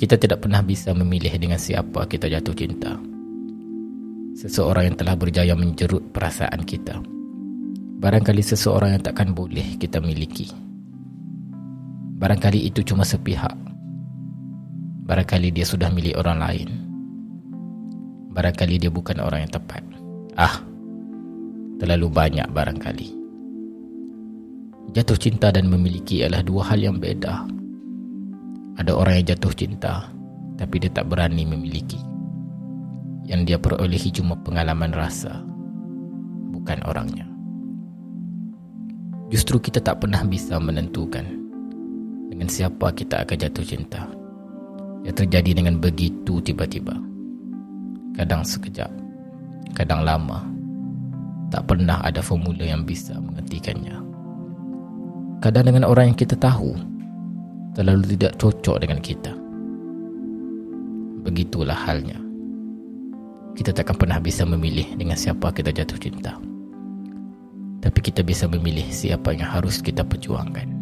Kita tidak pernah bisa memilih dengan siapa kita jatuh cinta. Seseorang yang telah berjaya menjerut perasaan kita. Barangkali seseorang yang takkan boleh kita miliki. Barangkali itu cuma sepihak. Barangkali dia sudah milik orang lain. Barangkali dia bukan orang yang tepat. Ah, terlalu banyak barangkali. Jatuh cinta dan memiliki adalah dua hal yang beda. Ada orang yang jatuh cinta, tapi dia tak berani memiliki. Yang dia perolehi cuma pengalaman rasa, bukan orangnya. Justru kita tak pernah bisa menentukan dengan siapa kita akan jatuh cinta. Yang terjadi dengan begitu tiba-tiba. Kadang sekejap, kadang lama. Tak pernah ada formula yang bisa menghentikannya. Kadang dengan orang yang kita tahu, terlalu tidak cocok dengan kita. Begitulah halnya. Kita takkan pernah bisa memilih dengan siapa kita jatuh cinta. Tapi kita bisa memilih siapa yang harus kita perjuangkan.